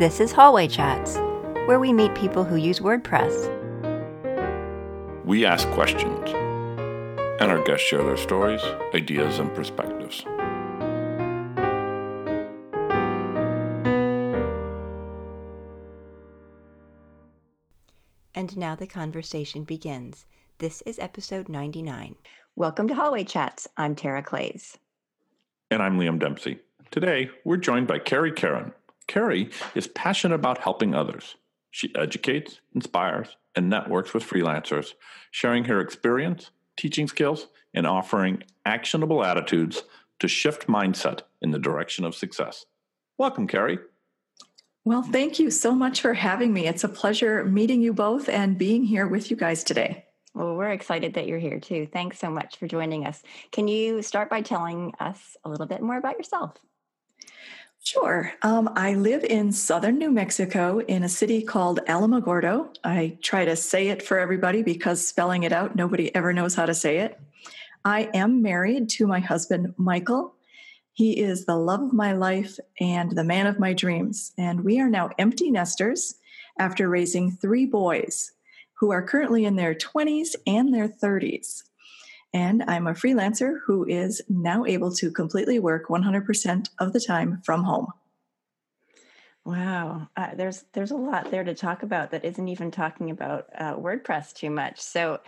This is Hallway Chats, where we meet people who use WordPress. We ask questions, and our guests share their stories, ideas, and perspectives. And now the conversation begins. This is episode 99. Welcome to Hallway Chats. I'm Tara Claeys. And I'm Liam Dempsey. Today, we're joined by Carrie Karen. Carrie is passionate about helping others. She educates, inspires, and networks with freelancers, sharing her experience, teaching skills, and offering actionable attitudes to shift mindset in the direction of success. Welcome, Carrie. Well, thank you so much for having me. It's a pleasure meeting you both and being here with you guys today. Well, we're excited that you're here too. Thanks so much for joining us. Can you start by telling us a little bit more about yourself? Sure. Um, I live in southern New Mexico in a city called Alamogordo. I try to say it for everybody because spelling it out, nobody ever knows how to say it. I am married to my husband, Michael. He is the love of my life and the man of my dreams. And we are now empty nesters after raising three boys who are currently in their 20s and their 30s. And I'm a freelancer who is now able to completely work 100% of the time from home. Wow, uh, there's there's a lot there to talk about that isn't even talking about uh, WordPress too much. So,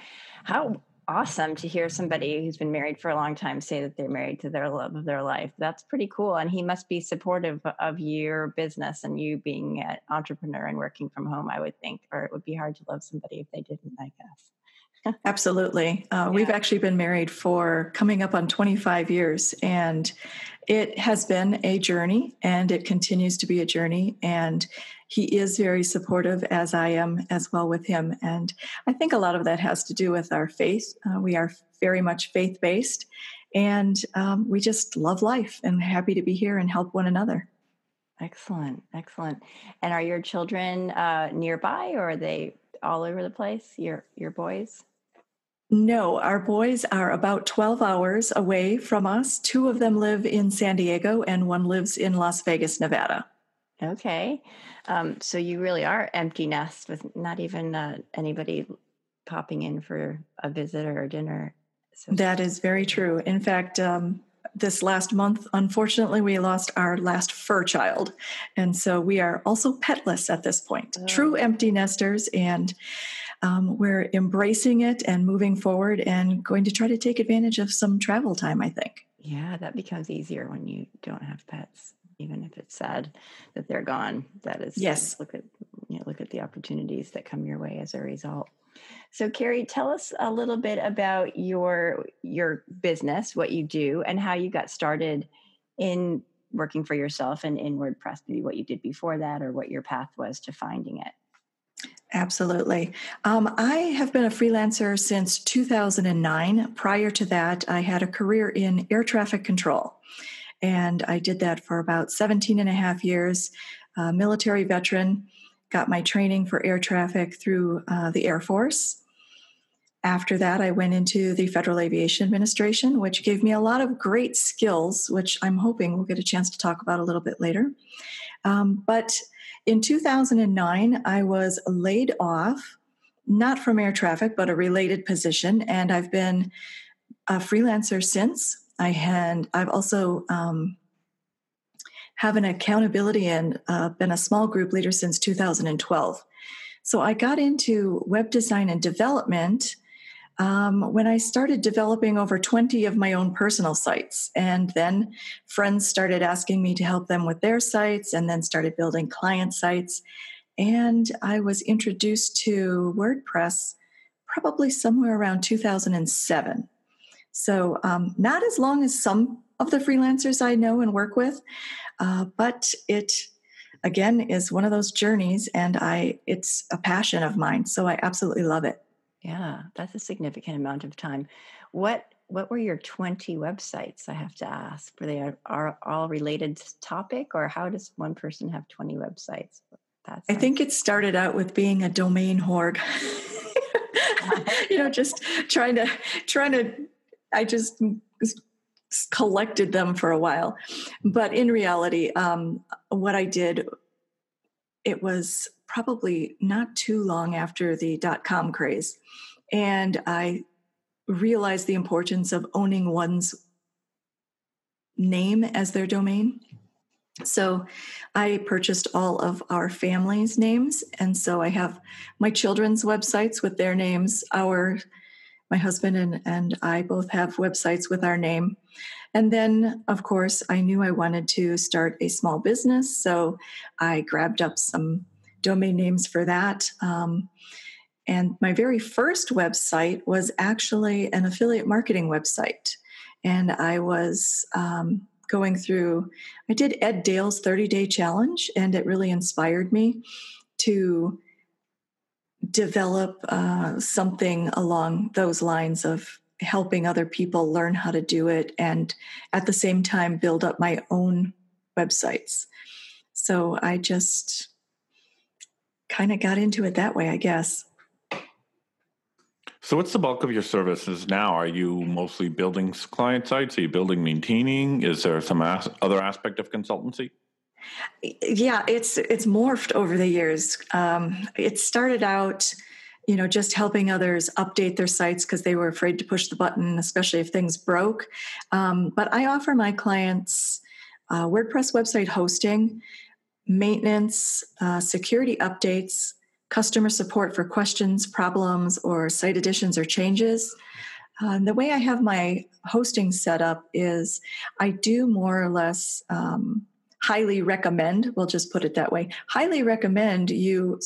how awesome to hear somebody who's been married for a long time say that they're married to their love of their life. That's pretty cool. And he must be supportive of your business and you being an entrepreneur and working from home, I would think, or it would be hard to love somebody if they didn't, I guess. Absolutely. Uh, yeah. We've actually been married for coming up on 25 years, and it has been a journey, and it continues to be a journey. And he is very supportive, as I am as well with him. And I think a lot of that has to do with our faith. Uh, we are very much faith based, and um, we just love life and happy to be here and help one another. Excellent, excellent. And are your children uh, nearby, or are they all over the place? Your your boys? No, our boys are about 12 hours away from us. Two of them live in San Diego, and one lives in Las Vegas, Nevada. Okay. Um, so you really are empty nest with not even uh, anybody popping in for a visit or a dinner. So that is very true. In fact, um, this last month, unfortunately, we lost our last fur child. And so we are also petless at this point. Oh. True empty nesters. And um, we're embracing it and moving forward and going to try to take advantage of some travel time, I think. Yeah, that becomes easier when you don't have pets even if it's sad that they're gone. That is yes. Look at you know, look at the opportunities that come your way as a result. So, Carrie, tell us a little bit about your your business, what you do, and how you got started in working for yourself and in WordPress. Maybe what you did before that, or what your path was to finding it. Absolutely. Um, I have been a freelancer since 2009. Prior to that, I had a career in air traffic control. And I did that for about 17 and a half years. Uh, military veteran, got my training for air traffic through uh, the Air Force. After that, I went into the Federal Aviation Administration, which gave me a lot of great skills, which I'm hoping we'll get a chance to talk about a little bit later. Um, but in 2009, I was laid off, not from air traffic, but a related position, and I've been a freelancer since. I had I've also um, have an accountability and uh, been a small group leader since 2012. So I got into web design and development um, when I started developing over 20 of my own personal sites. And then friends started asking me to help them with their sites and then started building client sites. And I was introduced to WordPress probably somewhere around 2007. So, um, not as long as some of the freelancers I know and work with, uh, but it again is one of those journeys, and I it's a passion of mine. So I absolutely love it. Yeah, that's a significant amount of time. What what were your 20 websites i have to ask were they are, are all related to topic or how does one person have 20 websites That's i think it started out with being a domain hoard you know just trying to trying to I just collected them for a while. But in reality, um, what I did it was probably not too long after the dot com craze. And I realized the importance of owning one's name as their domain. So I purchased all of our family's names. And so I have my children's websites with their names. Our my husband and, and I both have websites with our name. And then, of course, I knew I wanted to start a small business. So I grabbed up some domain names for that. Um, and my very first website was actually an affiliate marketing website. And I was um, going through, I did Ed Dale's 30 day challenge, and it really inspired me to develop uh, something along those lines of helping other people learn how to do it and at the same time build up my own websites. So I just kind of got into it that way, I guess. So, what's the bulk of your services now? Are you mostly building client sites? Are you building, maintaining? Is there some as- other aspect of consultancy? Yeah, it's it's morphed over the years. Um, it started out, you know, just helping others update their sites because they were afraid to push the button, especially if things broke. Um, but I offer my clients uh, WordPress website hosting, maintenance, uh, security updates, customer support for questions, problems, or site additions or changes. Uh, the way I have my hosting set up is I do more or less um, highly recommend, we'll just put it that way, highly recommend you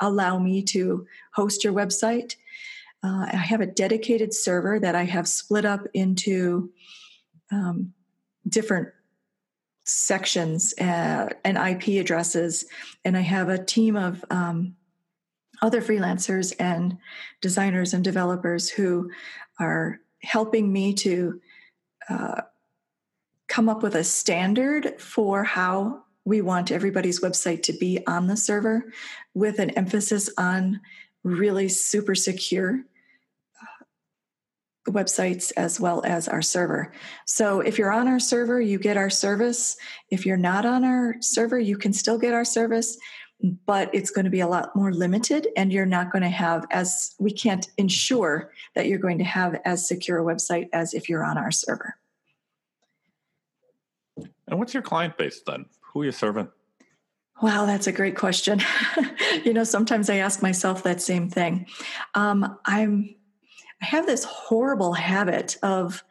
allow me to host your website. Uh, I have a dedicated server that I have split up into um, different sections uh, and IP addresses, and I have a team of um, other freelancers and designers and developers who are helping me to uh, come up with a standard for how we want everybody's website to be on the server with an emphasis on really super secure websites as well as our server. So if you're on our server, you get our service. If you're not on our server, you can still get our service but it's going to be a lot more limited and you're not going to have as we can't ensure that you're going to have as secure a website as if you're on our server. And what's your client base then? Who are you serving? Wow that's a great question. You know sometimes i ask myself that same thing. Um, i'm i have this horrible habit of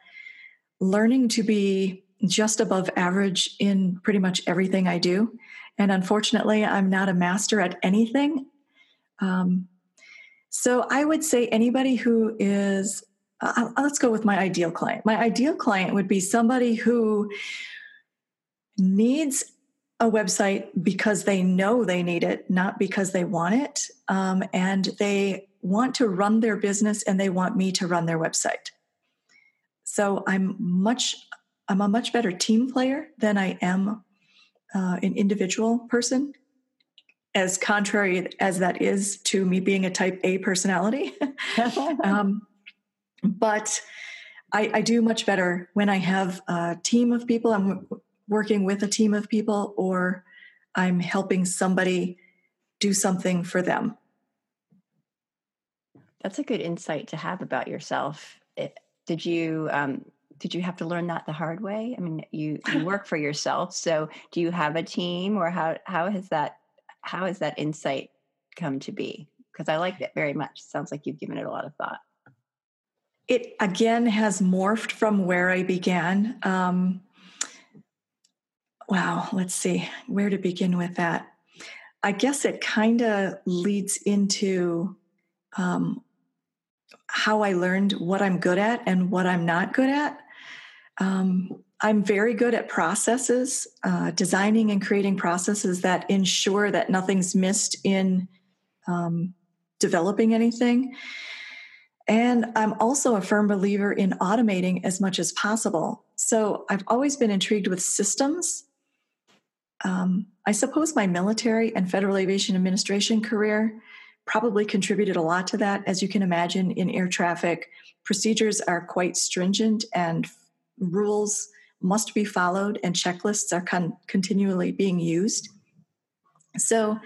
learning to be just above average in pretty much everything i do and unfortunately, I'm not a master at anything. Um, so I would say anybody who is, uh, uh, let's go with my ideal client. My ideal client would be somebody who needs a website because they know they need it, not because they want it. Um, and they want to run their business and they want me to run their website. So I'm much, I'm a much better team player than I am uh, an individual person, as contrary as that is to me being a type A personality. um, but I, I, do much better when I have a team of people. I'm working with a team of people, or I'm helping somebody do something for them. That's a good insight to have about yourself. It, did you um, did you have to learn that the hard way? I mean, you you work for yourself, so do you have a team, or how how has that how has that insight come to be? Because I like it very much. Sounds like you've given it a lot of thought. It again has morphed from where I began. Um, wow, let's see where to begin with that. I guess it kind of leads into um, how I learned what I'm good at and what I'm not good at. Um, I'm very good at processes, uh, designing and creating processes that ensure that nothing's missed in um, developing anything. And I'm also a firm believer in automating as much as possible. So I've always been intrigued with systems. Um, I suppose my military and Federal Aviation Administration career probably contributed a lot to that. As you can imagine, in air traffic, procedures are quite stringent and rules must be followed and checklists are con- continually being used. So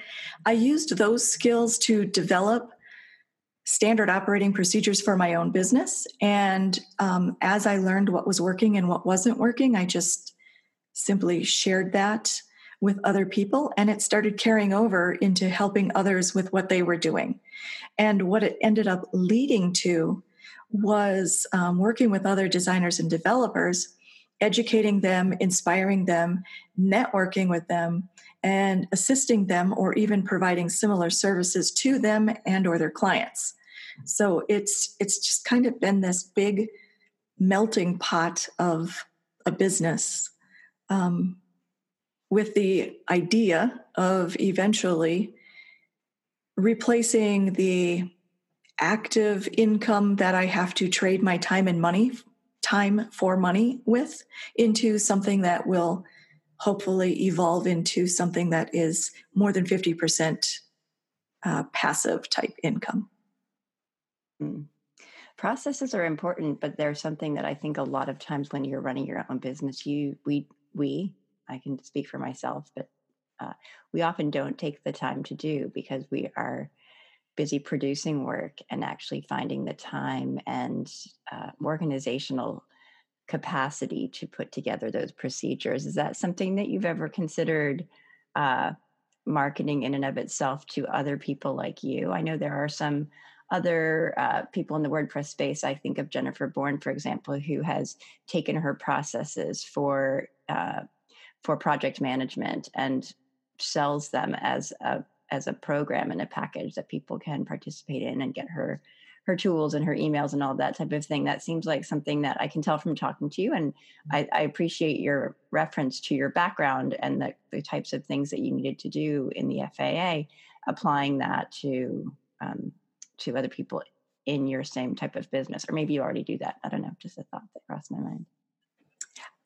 I used those skills to develop standard operating procedures for my own business. And um, as I learned what was working and what wasn't working, I just simply shared that with other people and it started carrying over into helping others with what they were doing. And what it ended up leading to was um, working with other designers and developers, educating them, inspiring them, networking with them, and assisting them or even providing similar services to them and or their clients. So it's it's just kind of been this big melting pot of a business um, with the idea of eventually replacing the active income that I have to trade my time and money, time for money with, into something that will hopefully evolve into something that is more than 50% uh, passive type income. Mm. Processes are important, but they're something that I think a lot of times when you're running your own business, you we we I can speak for myself, but uh, we often don't take the time to do because we are busy producing work and actually finding the time and uh, organizational capacity to put together those procedures. Is that something that you've ever considered uh, marketing in and of itself to other people like you? I know there are some other uh, people in the WordPress space. I think of Jennifer Bourn, for example, who has taken her processes for uh, for project management and sells them as a as a program and a package that people can participate in and get her her tools and her emails and all that type of thing. That seems like something that I can tell from talking to you. And I, I appreciate your reference to your background and the, the, types of things that you needed to do in the FAA, applying that to um, to other people in your same type of business. Or maybe you already do that. I don't know, just a thought that crossed my mind.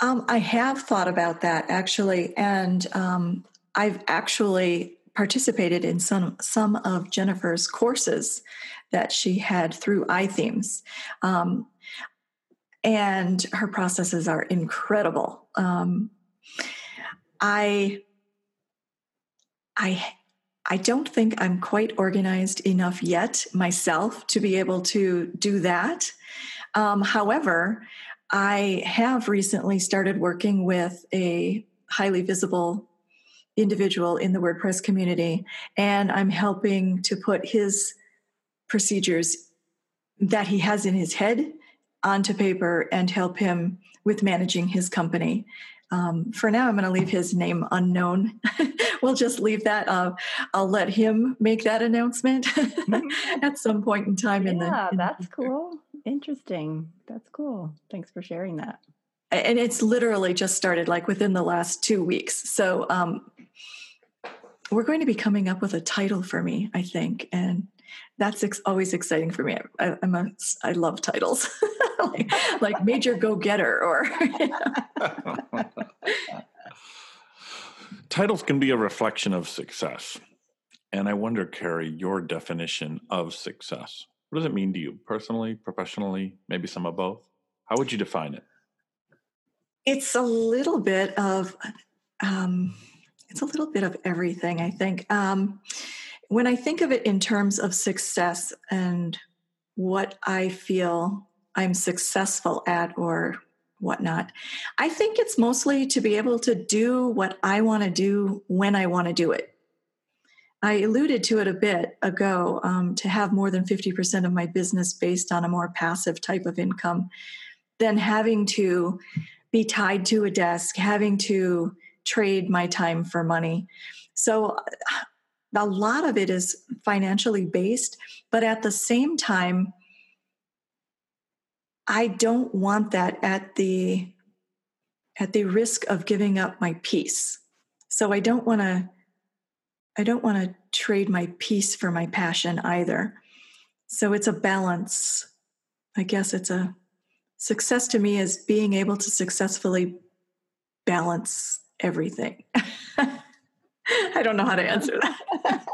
Um, I have thought about that actually, and um, I've actually participated in some some of Jennifer's courses that she had through iThemes. Um, and her processes are incredible. Um, I I I don't think I'm quite organized enough yet myself to be able to do that. Um, however, I have recently started working with a highly visible individual in the WordPress community, and I'm helping to put his procedures that he has in his head onto paper and help him with managing his company. Um, for now, I'm going to leave his name unknown. we'll just leave that. Uh, I'll let him make that announcement at some point in time. Yeah, in the yeah, that's cool. Interesting. That's cool. Thanks for sharing that. And it's literally just started like within the last two weeks. So um, we're going to be coming up with a title for me, I think, and that's ex- always exciting for me. I, am a I love titles, like, like Major Go Getter or. Titles can be a reflection of success, and I wonder, Carrie, your definition of success. What does it mean to you personally, professionally, maybe some of both? How would you define it? It's a little bit of, um, it's a little bit of everything. I think um, when I think of it in terms of success and what I feel I'm successful at or whatnot, I think it's mostly to be able to do what I want to do when I want to do it. I alluded to it a bit ago um, to have more than 50% of my business based on a more passive type of income than having to be tied to a desk, having to trade my time for money. So a lot of it is financially based, but at the same time, I don't want that at the at the risk of giving up my peace. So I don't want to I don't want to trade my peace for my passion either. So it's a balance. I guess it's a success to me is being able to successfully balance everything. I don't know how to answer that.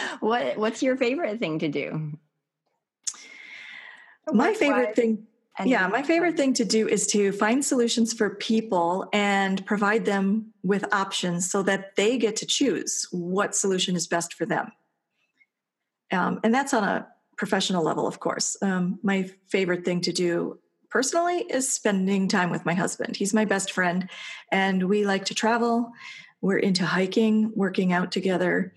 what what's your favorite thing to do? My favorite thing And yeah, my favorite thing to do is to find solutions for people and provide them with options so that they get to choose what solution is best for them. Um, and that's on a professional level, of course. Um, my favorite thing to do personally is spending time with my husband. He's my best friend, and we like to travel. We're into hiking, working out together,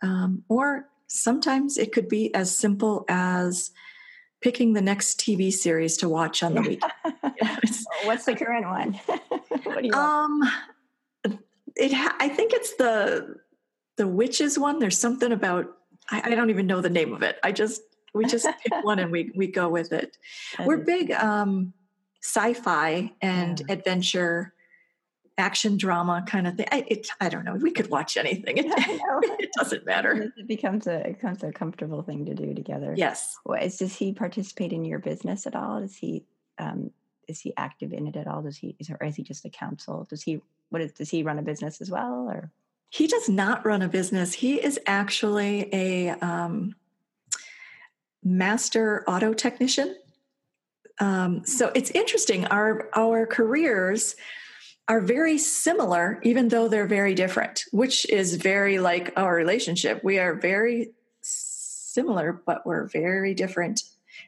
um, or sometimes it could be as simple as picking the next TV series to watch on the weekend. What's the current one? what do you um, it ha- I think it's the the witches one. There's something about I, I don't even know the name of it. I just we just pick one and we we go with it. That We're big um, sci-fi and yeah. adventure action drama kind of thing. I, it, I don't know. We could watch anything. It, it doesn't matter. It becomes a it becomes a comfortable thing to do together. Yes. Well, is, does he participate in your business at all? Does he um, is he active in it at all? Does he is, or is he just a counsel? Does he what is does he run a business as well or? He does not run a business. He is actually a um, master auto technician. Um, so it's interesting. Our our careers are very similar, even though they're very different, which is very like our relationship. We are very similar, but we're very different.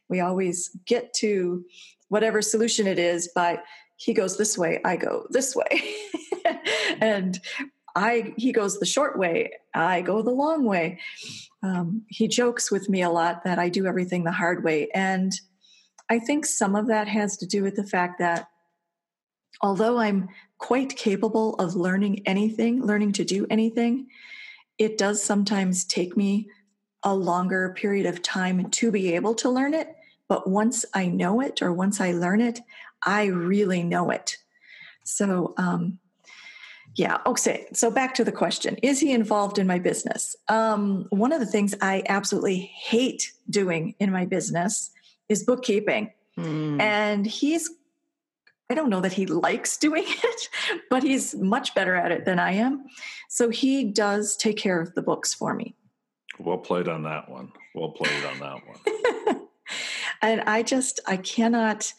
We always get to whatever solution it is by he goes this way, I go this way. and I he goes the short way, I go the long way. Um, he jokes with me a lot that I do everything the hard way, and I think some of that has to do with the fact that although I'm quite capable of learning anything, learning to do anything, it does sometimes take me a longer period of time to be able to learn it. But once I know it or once I learn it, I really know it. So, um, yeah, okay. So back to the question Is he involved in my business? Um, one of the things I absolutely hate doing in my business is bookkeeping. Mm. And he's I don't know that he likes doing it, but he's much better at it than I am. So he does take care of the books for me. Well played on that one. Well played on that one. and I just, I cannot,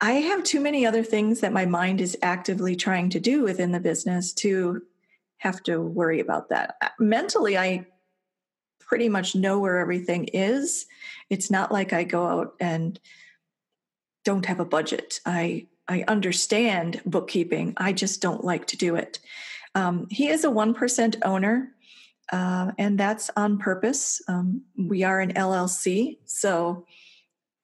I have too many other things that my mind is actively trying to do within the business to have to worry about that. Uh, mentally, I pretty much know where everything is. It's not like I go out and don't have a budget. I I understand bookkeeping. I just don't like to do it. Um, he is a one percent owner, uh, and that's on purpose. Um, we are an LLC, so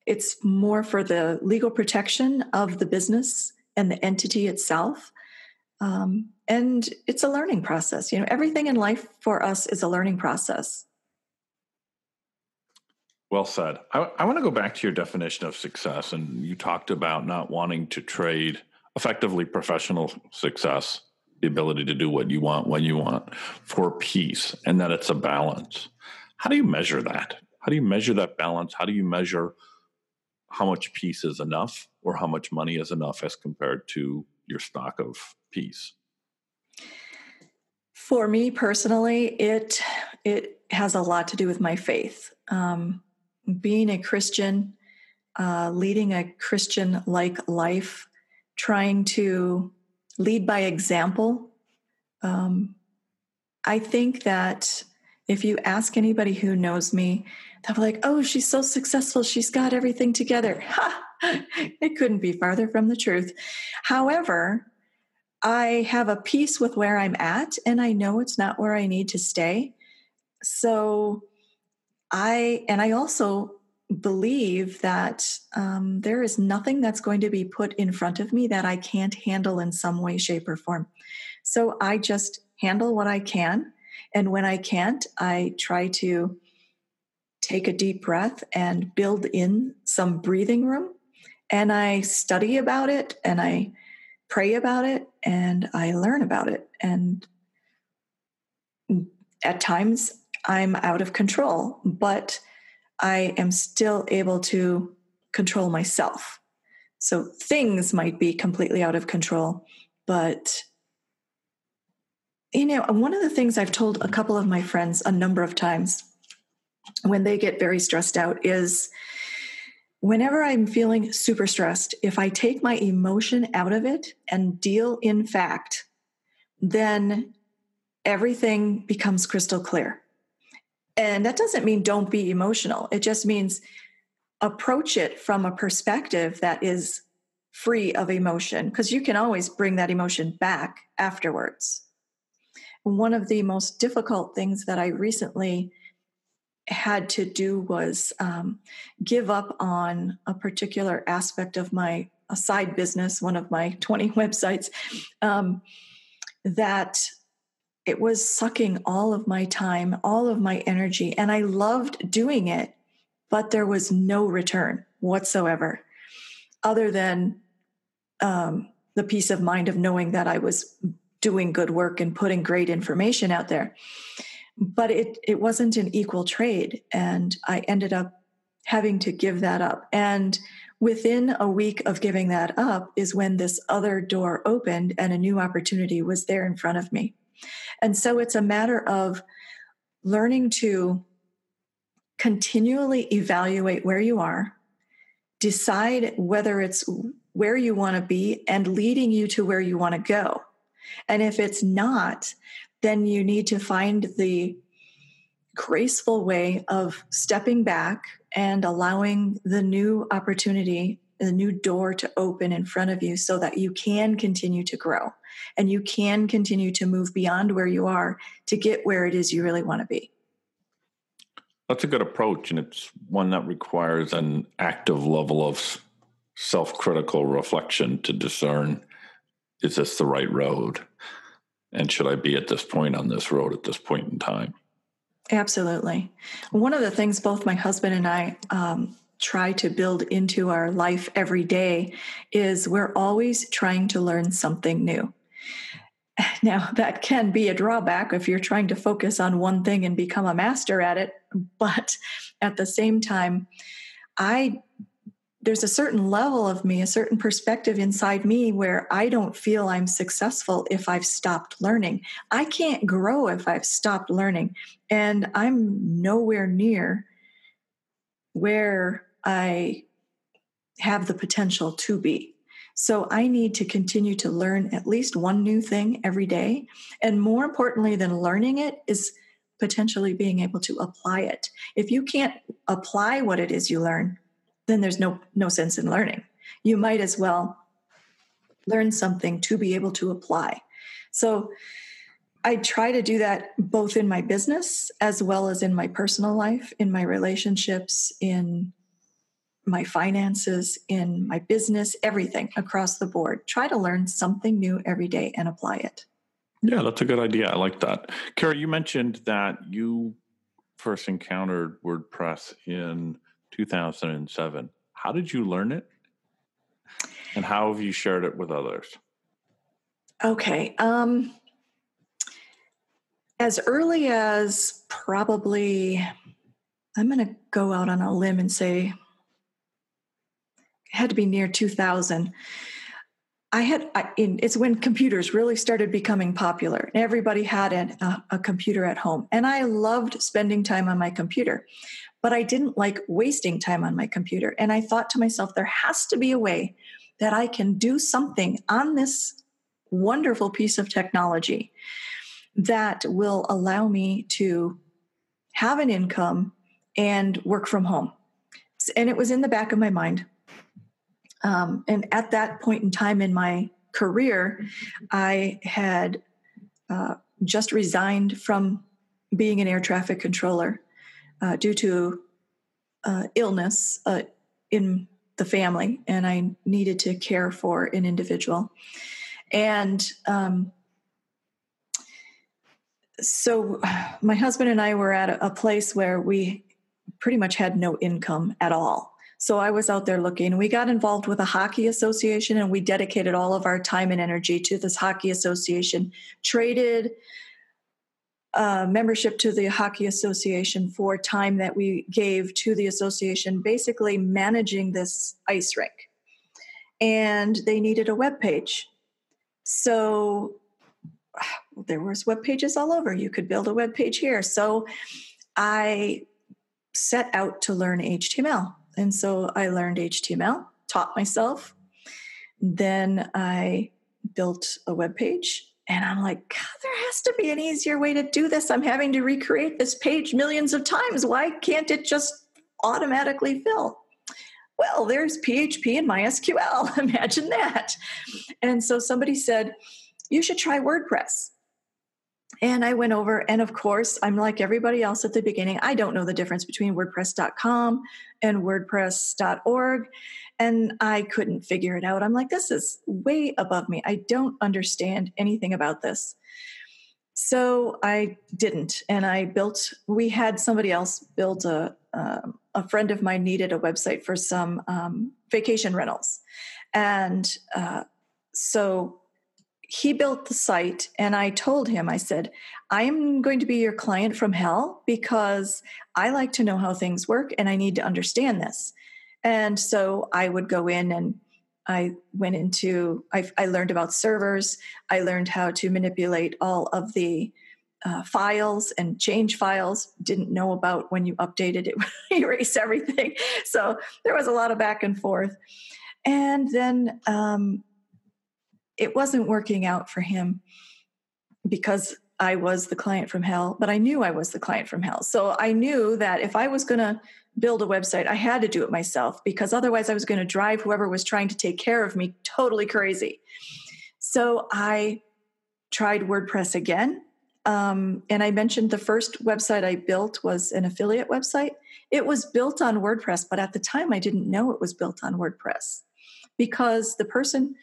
it's more for the legal protection of the business and the entity itself. Um, and it's a learning process. You know, everything in life for us is a learning process. Well said. I, I want to go back to your definition of success. And you talked about not wanting to trade effectively professional success, the ability to do what you want when you want, for peace, and that it's a balance. How do you measure that? How do you measure that balance? How do you measure how much peace is enough or how much money is enough as compared to your stock of peace? For me personally, it it has a lot to do with my faith. Um, being a Christian, uh, leading a Christian like life, trying to lead by example. Um, I think that if you ask anybody who knows me, they'll be like, oh, she's so successful. She's got everything together. Ha! it couldn't be farther from the truth. However, I have a peace with where I'm at, and I know it's not where I need to stay. So I and I also believe that um, there is nothing that's going to be put in front of me that I can't handle in some way, shape, or form. So I just handle what I can. And when I can't, I try to take a deep breath and build in some breathing room. And I study about it and I pray about it and I learn about it. And at times I'm out of control, but I am still able to control myself. So things might be completely out of control, but you know, one of the things I've told a couple of my friends a number of times when they get very stressed out is whenever I'm feeling super stressed, if I take my emotion out of it and deal in fact, then everything becomes crystal clear. And that doesn't mean don't be emotional. It just means approach it from a perspective that is free of emotion, because you can always bring that emotion back afterwards. One of the most difficult things that I recently had to do was um, give up on a particular aspect of my side business, one of my 20 websites, um, that it was sucking all of my time, all of my energy, and I loved doing it, but there was no return whatsoever, other than um, the peace of mind of knowing that I was doing good work and putting great information out there. But it it wasn't an equal trade and i ended up having to give that up. And within a week of giving that up is when this other door opened and a new opportunity was there in front of me and so it's a matter of learning to continually evaluate where you are decide whether it's where you want to be and leading you to where you want to go. And if it's not then you need to find the graceful way of stepping back and allowing the new opportunity, the new door to open in front of you so that you can continue to grow and you can continue to move beyond where you are to get where it is you really want to be. That's a good approach, and it's one that requires an active level of self critical reflection to discern is this the right road? and should I be at this point on this road at this point in time? Absolutely. One of the things both my husband and I um, try to build into our life every day is we're always trying to learn something new. Now, that can be a drawback if you're trying to focus on one thing and become a master at it. But at the same time, I there's a certain level of me, a certain perspective inside me where I don't feel I'm successful if I've stopped learning. I can't grow if I've stopped learning. And I'm nowhere near where I have the potential to be. So I need to continue to learn at least one new thing every day. And more importantly than learning it is potentially being able to apply it. If you can't apply what it is you learn, then there's no no sense in learning you might as well learn something to be able to apply so i try to do that both in my business as well as in my personal life in my relationships in my finances in my business everything across the board try to learn something new every day and apply it yeah that's a good idea i like that Carrie, you mentioned that you first encountered wordpress in 2007. How did you learn it? And how have you shared it with others? Okay. Um, as early as probably, I'm going to go out on a limb and say, had to be near 2000. I had, I, in, it's when computers really started becoming popular. Everybody had an, a, a computer at home, and I loved spending time on my computer but I didn't like wasting time on my computer. And I thought to myself, there has to be a way that I can do something on this wonderful piece of technology that will allow me to have an income and work from home. And it was in the back of my mind. Um, and at that point in time in my career, I had uh, just resigned from being an air traffic controller uh, due to uh, illness uh, in the family, and I needed to care for an individual. And um, so my husband and I were at a, a place where we pretty much had no income at all. So I was out there looking. We got involved with a hockey association and we dedicated all of our time and energy to this hockey association, traded uh, membership to the Hockey Association for time that we gave to the association, basically managing this ice rink. And they needed a web page. So there was web pages all over. You could build a web page here. So I set out to learn HTML. And so I learned HTML, taught myself. Then I built a web page and I'm like, there has to be an easier way to do this. I'm having to recreate this page millions of times. Why can't it just automatically fill? Well, there's PHP and MySQL. Imagine that. And so somebody said, you should try WordPress. And I went over, and of course, I'm like everybody else at the beginning. I don't know the difference between WordPress.com and WordPress.org. And I couldn't figure it out. I'm like, this is way above me. I don't understand anything about this. So I didn't. And I built, we had somebody else build a, um, a friend of mine needed a website for some um, vacation rentals. And uh, so he built the site and i told him i said i am going to be your client from hell because i like to know how things work and i need to understand this. And so i would go in and i went into i, I learned about servers. I learned how to manipulate all of the uh, files and change files. Didn't know about when you updated it erase everything. So there was a lot of back and forth. And then um, it wasn't working out for him because I was the client from hell, but I knew I was the client from hell. So I knew that if I was going to build a website, I had to do it myself because otherwise I was going to drive whoever was trying to take care of me totally crazy. So I tried WordPress again. Um, and I mentioned the first website I built was an affiliate website. It was built on WordPress, but at the time I didn't know it was built on WordPress because the person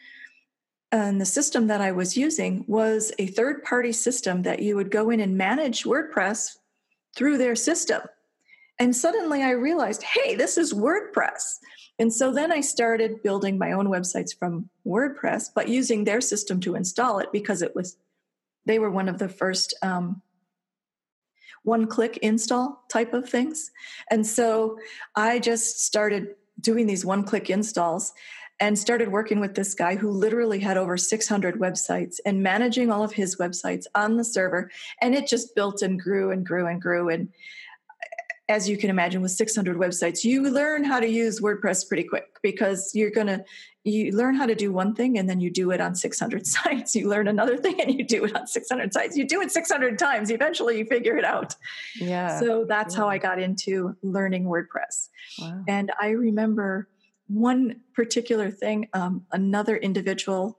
and the system that I was using was a third party system that you would go in and manage WordPress through their system. And suddenly I realized, hey, this is WordPress. And so then I started building my own websites from WordPress, but using their system to install it because it was, they were one of the first um, one click install type of things. And so I just started doing these one click installs and started working with this guy who literally had over 600 websites and managing all of his websites on the server. And it just built and grew and grew and grew. And uh, as you can imagine, with 600 websites, you learn how to use WordPress pretty quick because you're going to you learn how to do one thing and then you do it on 600 sites you learn another thing and you do it on 600 sites you do it 600 times eventually you figure it out yeah so that's yeah. how i got into learning wordpress wow. and i remember one particular thing, um, another individual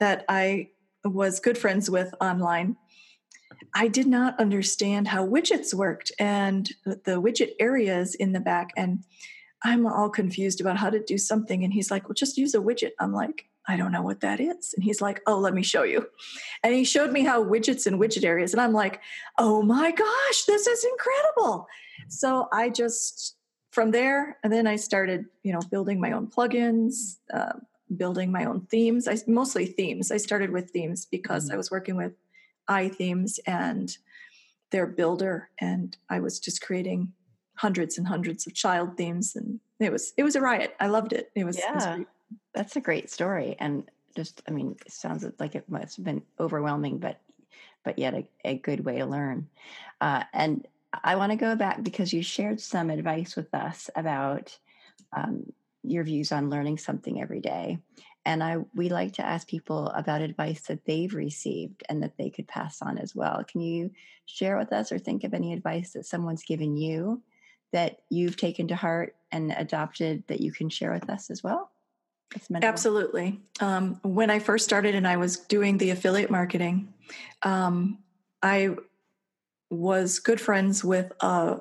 that I was good friends with online, I did not understand how widgets worked and the widget areas in the back. And I'm all confused about how to do something. And he's like, well, just use a widget. I'm like, I don't know what that is. And he's like, oh, let me show you. And he showed me how widgets and widget areas. And I'm like, oh my gosh, this is incredible. So I just from there, and then I started, you know, building my own plugins, uh, building my own themes. I mostly themes. I started with themes because mm-hmm. I was working with iThemes and their builder, and I was just creating hundreds and hundreds of child themes, and it was it was a riot. I loved it. It was yeah, it was that's a great story, and just I mean, it sounds like it must have been overwhelming, but but yet a, a good way to learn. Uh, and I want to go back because you shared some advice with us about um, your views on learning something every day. And I we like to ask people about advice that they've received and that they could pass on as well. Can you share with us or think of any advice that someone's given you that you've taken to heart and adopted that you can share with us as well? Absolutely. Um, when I first started and I was doing the affiliate marketing, um, I was good friends with uh,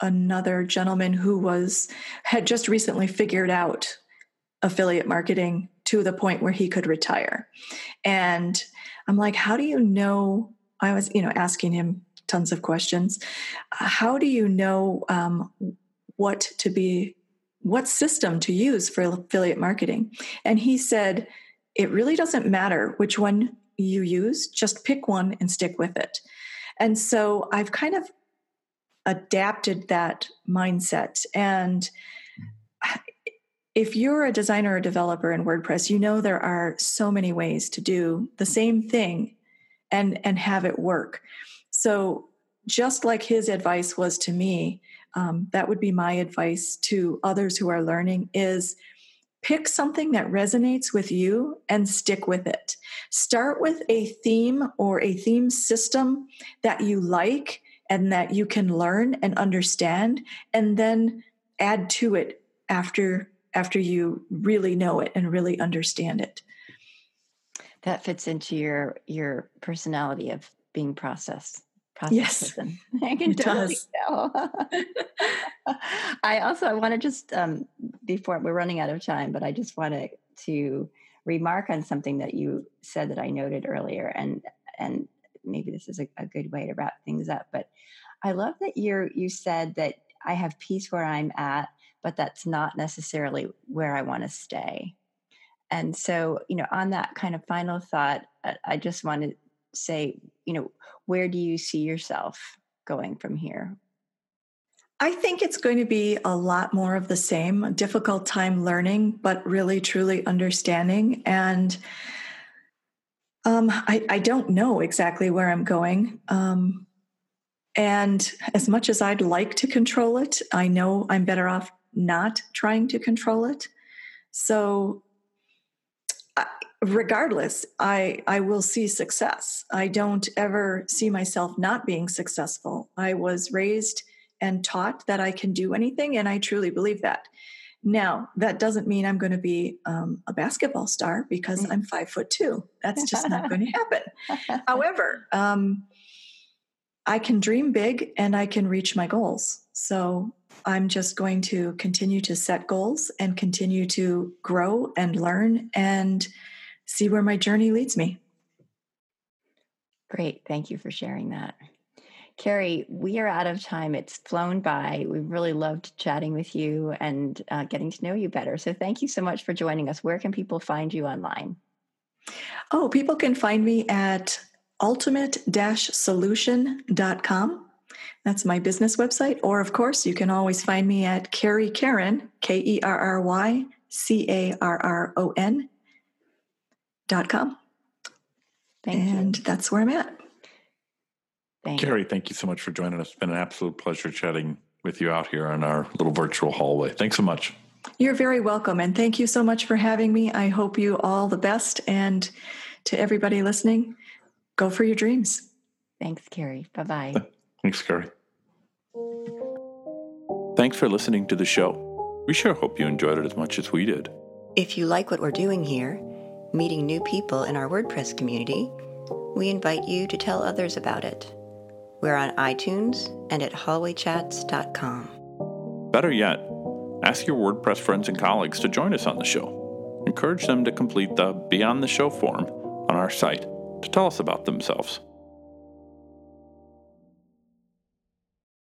another gentleman who was had just recently figured out affiliate marketing to the point where he could retire. And i'm like how do you know i was you know asking him tons of questions. How do you know um, what to be what system to use for affiliate marketing? And he said it really doesn't matter which one you use just pick one and stick with it and so I've kind of adapted that mindset. And if you're a designer or developer in WordPress, you know there are so many ways to do the same thing and and have it work. So just like his advice was to me, um, that would be my advice to others who are learning is pick something that resonates with you and stick with it. Start with a theme or a theme system that you like and that you can learn and understand and then add to it after after you really know it and really understand it that fits into your your personality of being processed process yes person. i can it totally does. tell i also i want to just um before we're running out of time but i just wanted to remark on something that you said that i noted earlier and and maybe this is a, a good way to wrap things up but i love that you you said that i have peace where i'm at but that's not necessarily where i want to stay and so you know on that kind of final thought I- i just want to say you know where do you see yourself going from here I think it's going to be a lot more of the same, a difficult time learning, but really truly understanding. And um, I, I don't know exactly where I'm going. Um, and as much as I'd like to control it, I know I'm better off not trying to control it. So, regardless, I, I will see success. I don't ever see myself not being successful. I was raised and taught that I can do anything, and I truly believe that. Now, that doesn't mean I'm going to be um, a basketball star because I'm five foot two. That's just not going to happen. However, um, I can dream big and I can reach my goals. So I'm just going to continue to set goals and continue to grow and learn and see where my journey leads me. Great. Thank you for sharing that. Kerry, we are out of time. It's flown by. We really loved chatting with you and uh, getting to know you better. So thank you so much for joining us. Where can people find you online? Oh, people can find me at ultimate solution.com. That's my business website. Or, of course, you can always find me at Kerry Carron, K E R R Y C A R R O N com. Thank and you. that's where I'm at. Thank you. Kerry, thank you so much for joining us. It's been an absolute pleasure chatting with you out here in our little virtual hallway. Thanks so much. You're very welcome. And thank you so much for having me. I hope you all the best. And to everybody listening, go for your dreams. Thanks, Kerry. Bye bye. Thanks, Kerry. Thanks for listening to the show. We sure hope you enjoyed it as much as we did. If you like what we're doing here, meeting new people in our WordPress community, we invite you to tell others about it. We're on iTunes and at hallwaychats.com. Better yet, ask your WordPress friends and colleagues to join us on the show. Encourage them to complete the Beyond the Show form on our site to tell us about themselves.